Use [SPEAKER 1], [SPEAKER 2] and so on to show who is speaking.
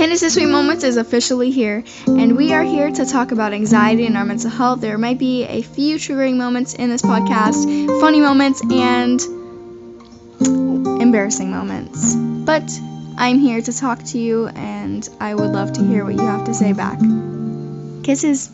[SPEAKER 1] Candace's Sweet Moments is officially here, and we are here to talk about anxiety and our mental health. There might be a few triggering moments in this podcast, funny moments, and embarrassing moments. But I'm here to talk to you, and I would love to hear what you have to say back. Kisses.